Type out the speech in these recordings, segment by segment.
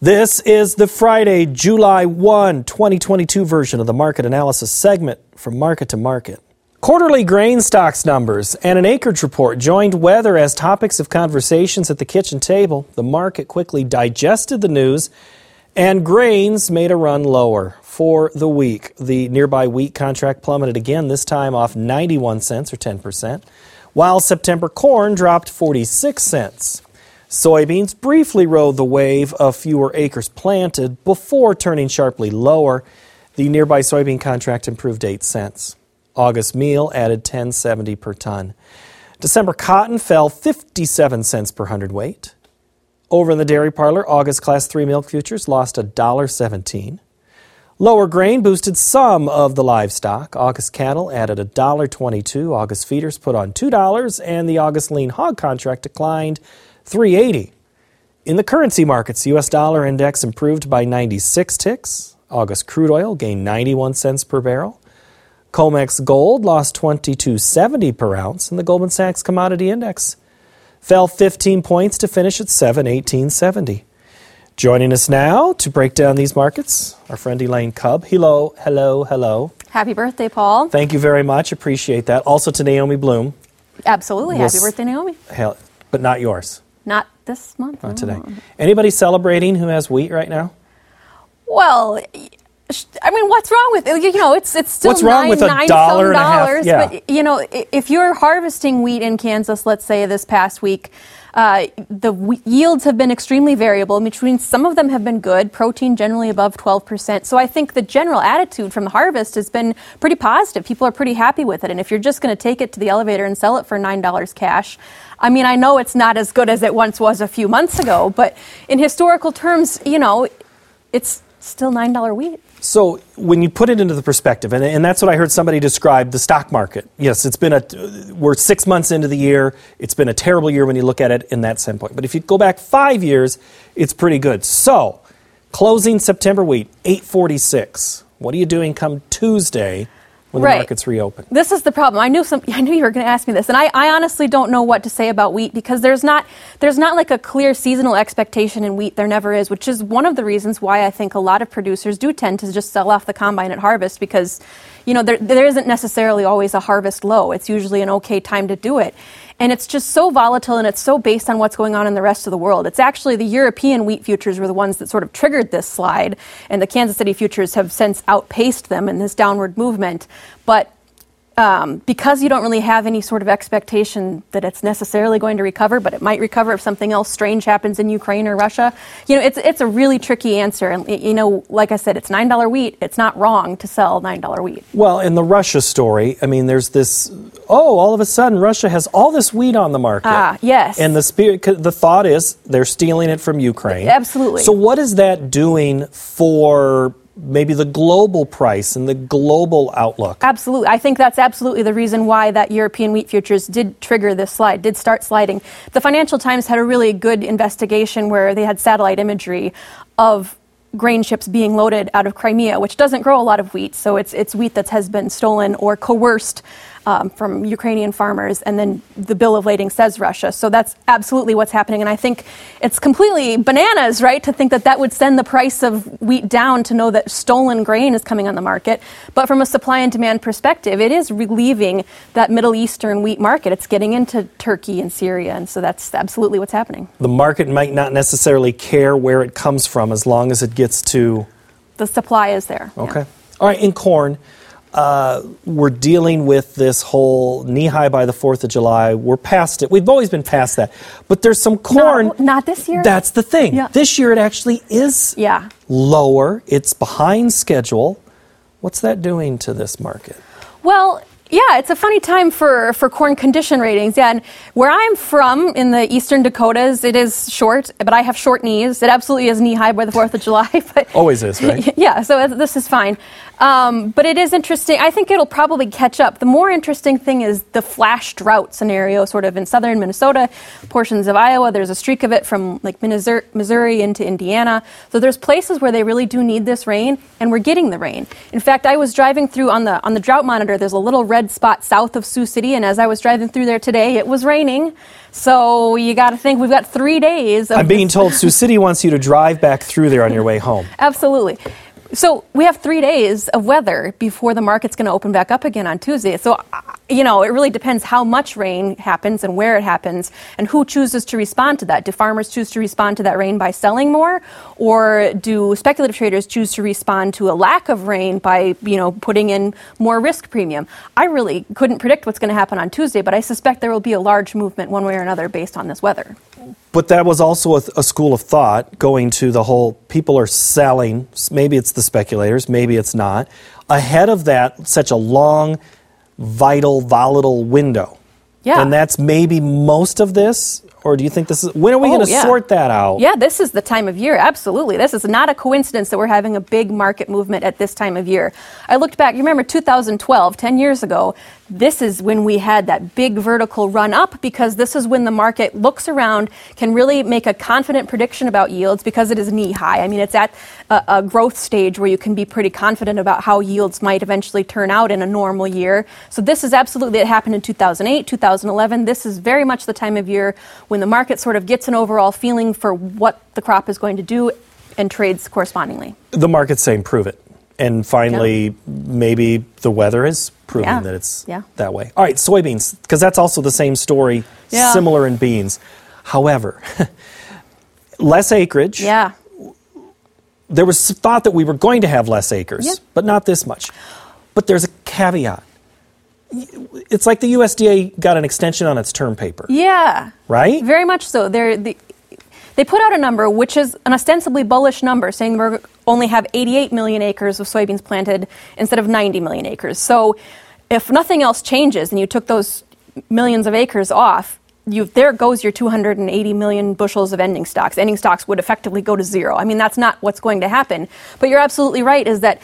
This is the Friday, July 1, 2022 version of the market analysis segment from market to market. Quarterly grain stocks numbers and an acreage report joined weather as topics of conversations at the kitchen table. The market quickly digested the news and grains made a run lower for the week. The nearby wheat contract plummeted again, this time off 91 cents or 10%, while September corn dropped 46 cents. Soybeans briefly rode the wave of fewer acres planted before turning sharply lower. The nearby soybean contract improved 8 cents. August meal added 1070 per ton. December cotton fell 57 cents per hundredweight. Over in the dairy parlor, August class 3 milk futures lost $1.17. Lower grain boosted some of the livestock. August cattle added $1.22. August feeders put on $2 and the August lean hog contract declined 380. In the currency markets, US dollar index improved by 96 ticks. August crude oil gained 91 cents per barrel. COMEX gold lost 22.70 per ounce, and the Goldman Sachs commodity index fell 15 points to finish at 718.70. Joining us now to break down these markets, our friend Elaine Kub. Hello, hello, hello. Happy birthday, Paul. Thank you very much. Appreciate that. Also to Naomi Blohm. Absolutely. We'll Happy birthday, Naomi. Hell, but not yours. Not this month. Not today. Anybody celebrating who has wheat right now? Well, I mean, what's wrong with it? You know, it's it's still What's wrong nine, with a nine dollar some and a half? Yeah. But you know, if you're harvesting wheat in Kansas, let's say this past week. Uh, the w- yields have been extremely variable, which means some of them have been good, protein generally above 12%. So I think the general attitude from the harvest has been pretty positive. People are pretty happy with it. And if you're just going to take it to the elevator and sell it for $9 cash, I mean, I know it's not as good as it once was a few months ago, but in historical terms, you know, it's still $9 wheat. So when you put it into the perspective, and, and that's what I heard somebody describe the stock market. Yes, it's been a we're six months into the year. It's been a terrible year when you look at it in that standpoint. But if you go back five years, it's pretty good. So closing September wheat eight forty six. What are you doing come Tuesday when the Right. markets reopen? This is the problem. I knew some. I knew you were going to ask me this, and I, I honestly don't know what to say about wheat because there's not there's not like a clear seasonal expectation in wheat. There never is, which is one of the reasons why I think a lot of producers do tend to just sell off the combine at harvest because, you know, there there isn't necessarily always a harvest low. It's usually an okay time to do it. And it's just so volatile and it's so based on what's going on in the rest of the world. It's actually the European wheat futures were the ones that sort of triggered this slide, and the Kansas City futures have since outpaced them in this downward movement. But um, because you don't really have any sort of expectation that it's necessarily going to recover, but it might recover if something else strange happens in Ukraine or Russia. You know, it's it's a really tricky answer, and you know, like I said, it's nine dollar wheat. It's not wrong to sell nine dollar wheat. Well, in the Russia story, I mean, there's this. Oh, all of a sudden, Russia has all this wheat on the market. Ah, yes. And the spirit, the thought is they're stealing it from Ukraine. Absolutely. So, what is that doing for maybe the global price and the global outlook? Absolutely. I think that's absolutely the reason why that European wheat futures did trigger this slide, did start sliding. The Financial Times had a really good investigation where they had satellite imagery of grain ships being loaded out of Crimea, which doesn't grow a lot of wheat. So it's, it's wheat that has been stolen or coerced um, from Ukrainian farmers. And then the bill of lading says Russia. So that's absolutely what's happening. And I think it's completely bananas, right, to think that that would send the price of wheat down to know that stolen grain is coming on the market. But from a supply and demand perspective, it is relieving that Middle Eastern wheat market. It's getting into Turkey and Syria. And so that's absolutely what's happening. The market might not necessarily care where it comes from as long as it gets to. The supply is there. Yeah. Okay. All right, in corn. Uh, we're dealing with this whole knee high by the 4th of July. We're past it. We've always been past that. But there's some corn. Not, not this year. That's the thing. Yeah. This year it actually is Yeah. lower. It's behind schedule. What's that doing to this market? Well, yeah, it's a funny time for, for corn condition ratings. Yeah, and where I'm from in the eastern Dakotas, it is short, but I have short knees. It absolutely is knee high by the 4th of July. But Always is, right? yeah, so this is fine. Um, but it is interesting. I think it'll probably catch up. The more interesting thing is the flash drought scenario, sort of in southern Minnesota, portions of Iowa. There's a streak of it from like Missouri Missouri into Indiana. So there's places where they really do need this rain, and we're getting the rain. In fact, I was driving through on the on the drought monitor. There's a little red red spot south of Sioux City, and as I was driving through there today, it was raining. So you got to think we've got three days. I'm being told Sioux City wants you to drive back through there on your way home. Absolutely. So we have three days of weather before the market's going to open back up again on Tuesday. So, you know, it really depends how much rain happens and where it happens and who chooses to respond to that. Do farmers choose to respond to that rain by selling more? Or do speculative traders choose to respond to a lack of rain by, you know, putting in more risk premium? I really couldn't predict what's going to happen on Tuesday, but I suspect there will be a large movement one way or another based on this weather. But that was also a, a, school of thought going to the whole people are selling, maybe it's the speculators, maybe it's not, ahead of that, such a long, vital, volatile window. Yeah. And that's maybe most of this or do you think this is when are we oh, going to yeah. sort that out? Yeah, this is the time of year. Absolutely. This is not a coincidence that we're having a big market movement at this time of year. I looked back, you remember 2012, 10 years ago, this is when we had that big vertical run up because this is when the market looks around, can really make a confident prediction about yields because it is knee high. I mean, it's at a, a, growth stage where you can be pretty confident about how yields might eventually turn out in a normal year. So, this is absolutely, it happened in 2008, 2011. This is very much the time of year when the market sort of gets an overall feeling for what the crop is going to do and trades correspondingly. The market's saying prove it. And finally, yeah. maybe the weather is proving yeah. that it's yeah. that way. All right, soybeans, because that's also the same story, similar in beans. However, less acreage. Yeah. There was thought that we were going to have less acres, but not this much. But there's a caveat it's like the USDA got an extension on its term paper. Yeah. Right? Very much so. They're, the, they put out a number which is an ostensibly bullish number, saying we only have 88 million acres of soybeans planted instead of 90 million acres. So if nothing else changes and you took those millions of acres off, you, there goes your 280 million bushels of ending stocks. Ending stocks would effectively go to zero. I mean, that's not what's going to happen. But you're absolutely right, is that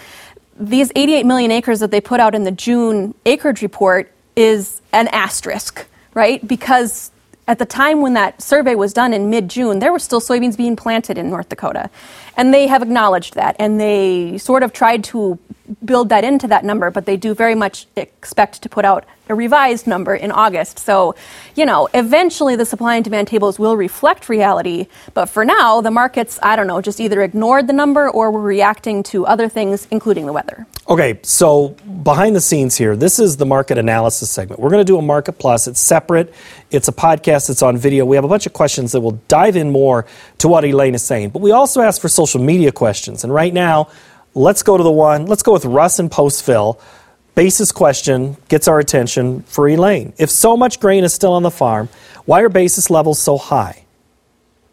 these 88 million acres that they put out in the June acreage report is an asterisk, right? Because at the time when that survey was done in mid June, there were still soybeans being planted in North Dakota. And they have acknowledged that. And they sort of tried to build that into that number, but they do very much expect to put out a revised number in August. So, you know, eventually the supply and demand tables will reflect reality. But for now, the markets, I don't know, just either ignored the number or were reacting to other things, including the weather. Okay, so behind the scenes here, this is the market analysis segment. We're going to do a Market Plus. It's separate, it's a podcast, it's on video. We have a bunch of questions that will dive in more to what Elaine is saying. But we also ask for social media questions. And right now, let's go to the one, let's go with Russ and Postville. Basis question gets our attention for Elaine. If so much grain is still on the farm, why are basis levels so high?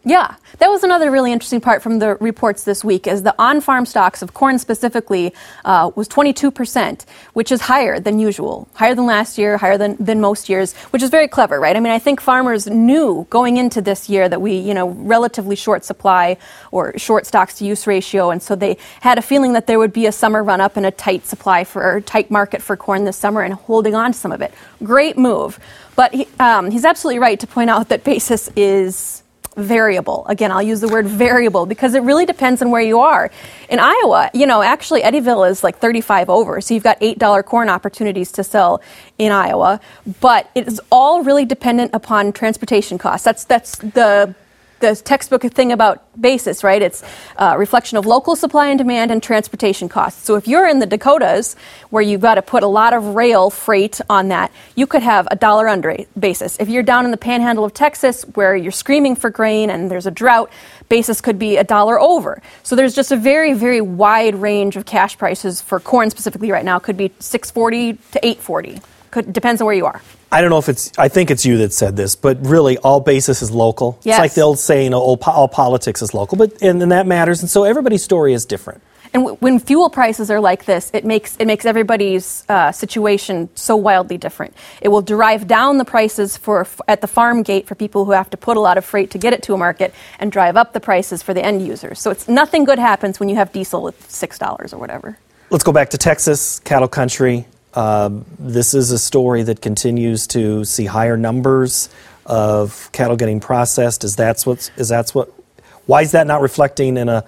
Yeah, that was another really interesting part from the reports this week. Is the on-farm stocks of corn specifically uh, was 22%, which is higher than usual, higher than last year, higher than, than most years, which is very clever, right? I mean, I think farmers knew going into this year that we, you know, relatively short supply or short stocks to use ratio, and so they had a feeling that there would be a summer run up and a tight supply for or tight market for corn this summer, and holding on to some of it. Great move, but he, um, he's absolutely right to point out that basis is variable. Again, I'll use the word variable because it really depends on where you are. In Iowa, you know, actually Eddyville is like 35 over, so you've got $8 corn opportunities to sell in Iowa, but it is all really dependent upon transportation costs. That's that's the the textbook thing about basis, right? It's a reflection of local supply and demand and transportation costs. So if you're in the Dakotas, where you've got to put a lot of rail freight on that, you could have a dollar under basis. If you're down in the panhandle of Texas, where you're screaming for grain and there's a drought, basis could be a dollar over. So there's just a very, very wide range of cash prices for corn specifically right now. Could be 640 to 840. Could, depends on where you are. I don't know if it's, I think it's you that said this, but really all basis is local. Yes. It's like the old saying, all, all politics is local, but, and, and that matters. And so everybody's story is different. And w- when fuel prices are like this, it makes it makes everybody's uh, situation so wildly different. It will drive down the prices for at the farm gate for people who have to put a lot of freight to get it to a market, and drive up the prices for the end users. So it's nothing good happens when you have diesel at six dollars or whatever. Let's go back to Texas, cattle country. Um, this is a story that continues to see higher numbers of cattle getting processed. Is that's what is that's what? Why is that not reflecting in a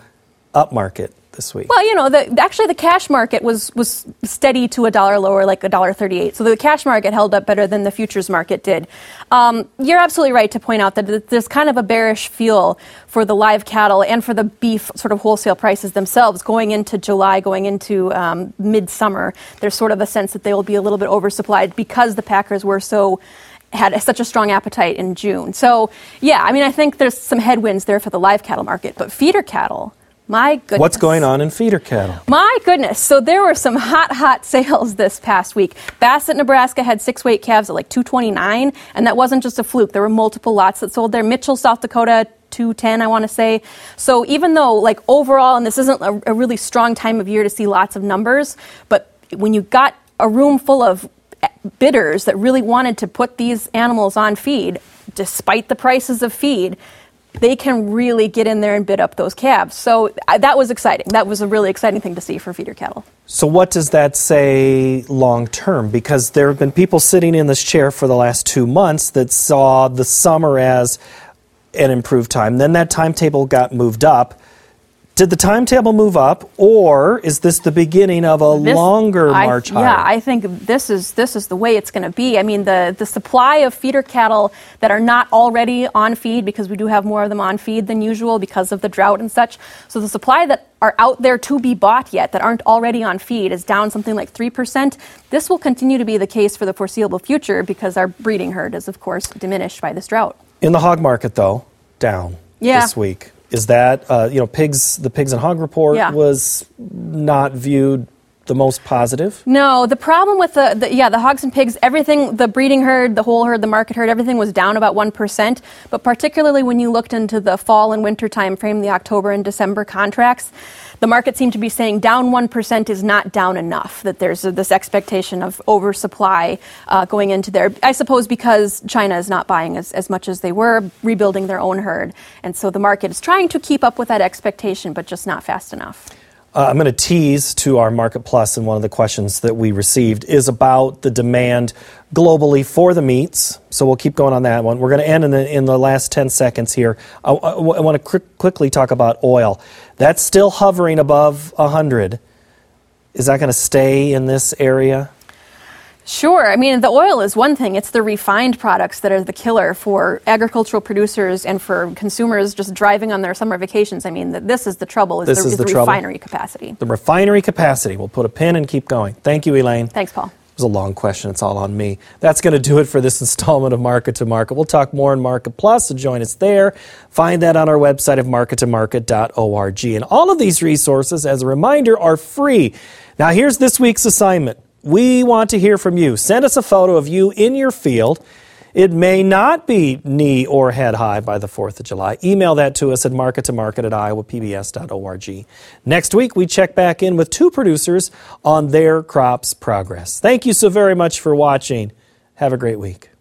up market? This week? Well, you know, the, actually the cash market was was steady to a dollar lower, like a dollar thirty-eight. So the cash market held up better than the futures market did. Um, you're absolutely right to point out that there's kind of a bearish feel for the live cattle and for the beef sort of wholesale prices themselves going into July, going into um, midsummer. There's sort of a sense that they will be a little bit oversupplied because the packers were so had such a strong appetite in June. So, yeah, I mean, I think there's some headwinds there for the live cattle market, but feeder cattle, my goodness. What's going on in feeder cattle? My goodness. So there were some hot, hot sales this past week. Bassett, Nebraska had six weight calves at like 229, and that wasn't just a fluke. There were multiple lots that sold there. Mitchell, South Dakota, 210, I want to say. So even though, like, overall, and this isn't a, a really strong time of year to see lots of numbers, but when you got a room full of bidders that really wanted to put these animals on feed, despite the prices of feed, they can really get in there and bid up those calves. So uh, that was exciting. That was a really exciting thing to see for feeder cattle. So, what does that say long term? Because there have been people sitting in this chair for the last two months that saw the summer as an improved time. Then that timetable got moved up. Did the timetable move up, or is this the beginning of a this, longer I, march higher? Yeah, I think this is this is the way it's going to be. I mean, the the supply of feeder cattle that are not already on feed, because we do have more of them on feed than usual because of the drought and such. So the supply that are out there to be bought yet that aren't already on feed is down something like three percent. This will continue to be the case for the foreseeable future because our breeding herd is, of course, diminished by this drought. In the hog market, though, down yeah. this week is that uh, you know pigs the pigs and hog report yeah. was not viewed the most positive no the problem with the, the, yeah the hogs and pigs everything the breeding herd the whole herd the market herd everything was down about 1% but particularly when you looked into the fall and winter time frame the october and december contracts the market seemed to be saying down 1% is not down enough, that there's a, this expectation of oversupply uh, going into there. I suppose because China is not buying as, as much as they were, rebuilding their own herd. And so the market is trying to keep up with that expectation, but just not fast enough. Uh, I'm going to tease to our Market Plus, and one of the questions that we received is about the demand globally for the meats. So we'll keep going on that one. We're going to end in the, in the last 10 seconds here. I, I, I want to cr- quickly talk about oil. That's still hovering above 100. Is that going to stay in this area? Sure. I mean, the oil is one thing. It's the refined products that are the killer for agricultural producers and for consumers just driving on their summer vacations. I mean, this is the trouble, is, this the, is the, the refinery capacity. The refinery capacity. We'll put a pin and keep going. Thank you, Elaine. Thanks, Paul. It was a long question. It's all on me. That's going to do it for this installment of Market to Market. We'll talk more in Market Plus, so join us there. Find that on our website of markettomarket.org. And all of these resources, as a reminder, are free. Now, here's this week's assignment. We want to hear from you. Send us a photo of you in your field. It may not be knee or head high by the 4th of July. Email that to us at markettomarket at iowapbs.org. Next week, we check back in with two producers on their crop's progress. Thank you so very much for watching. Have a great week.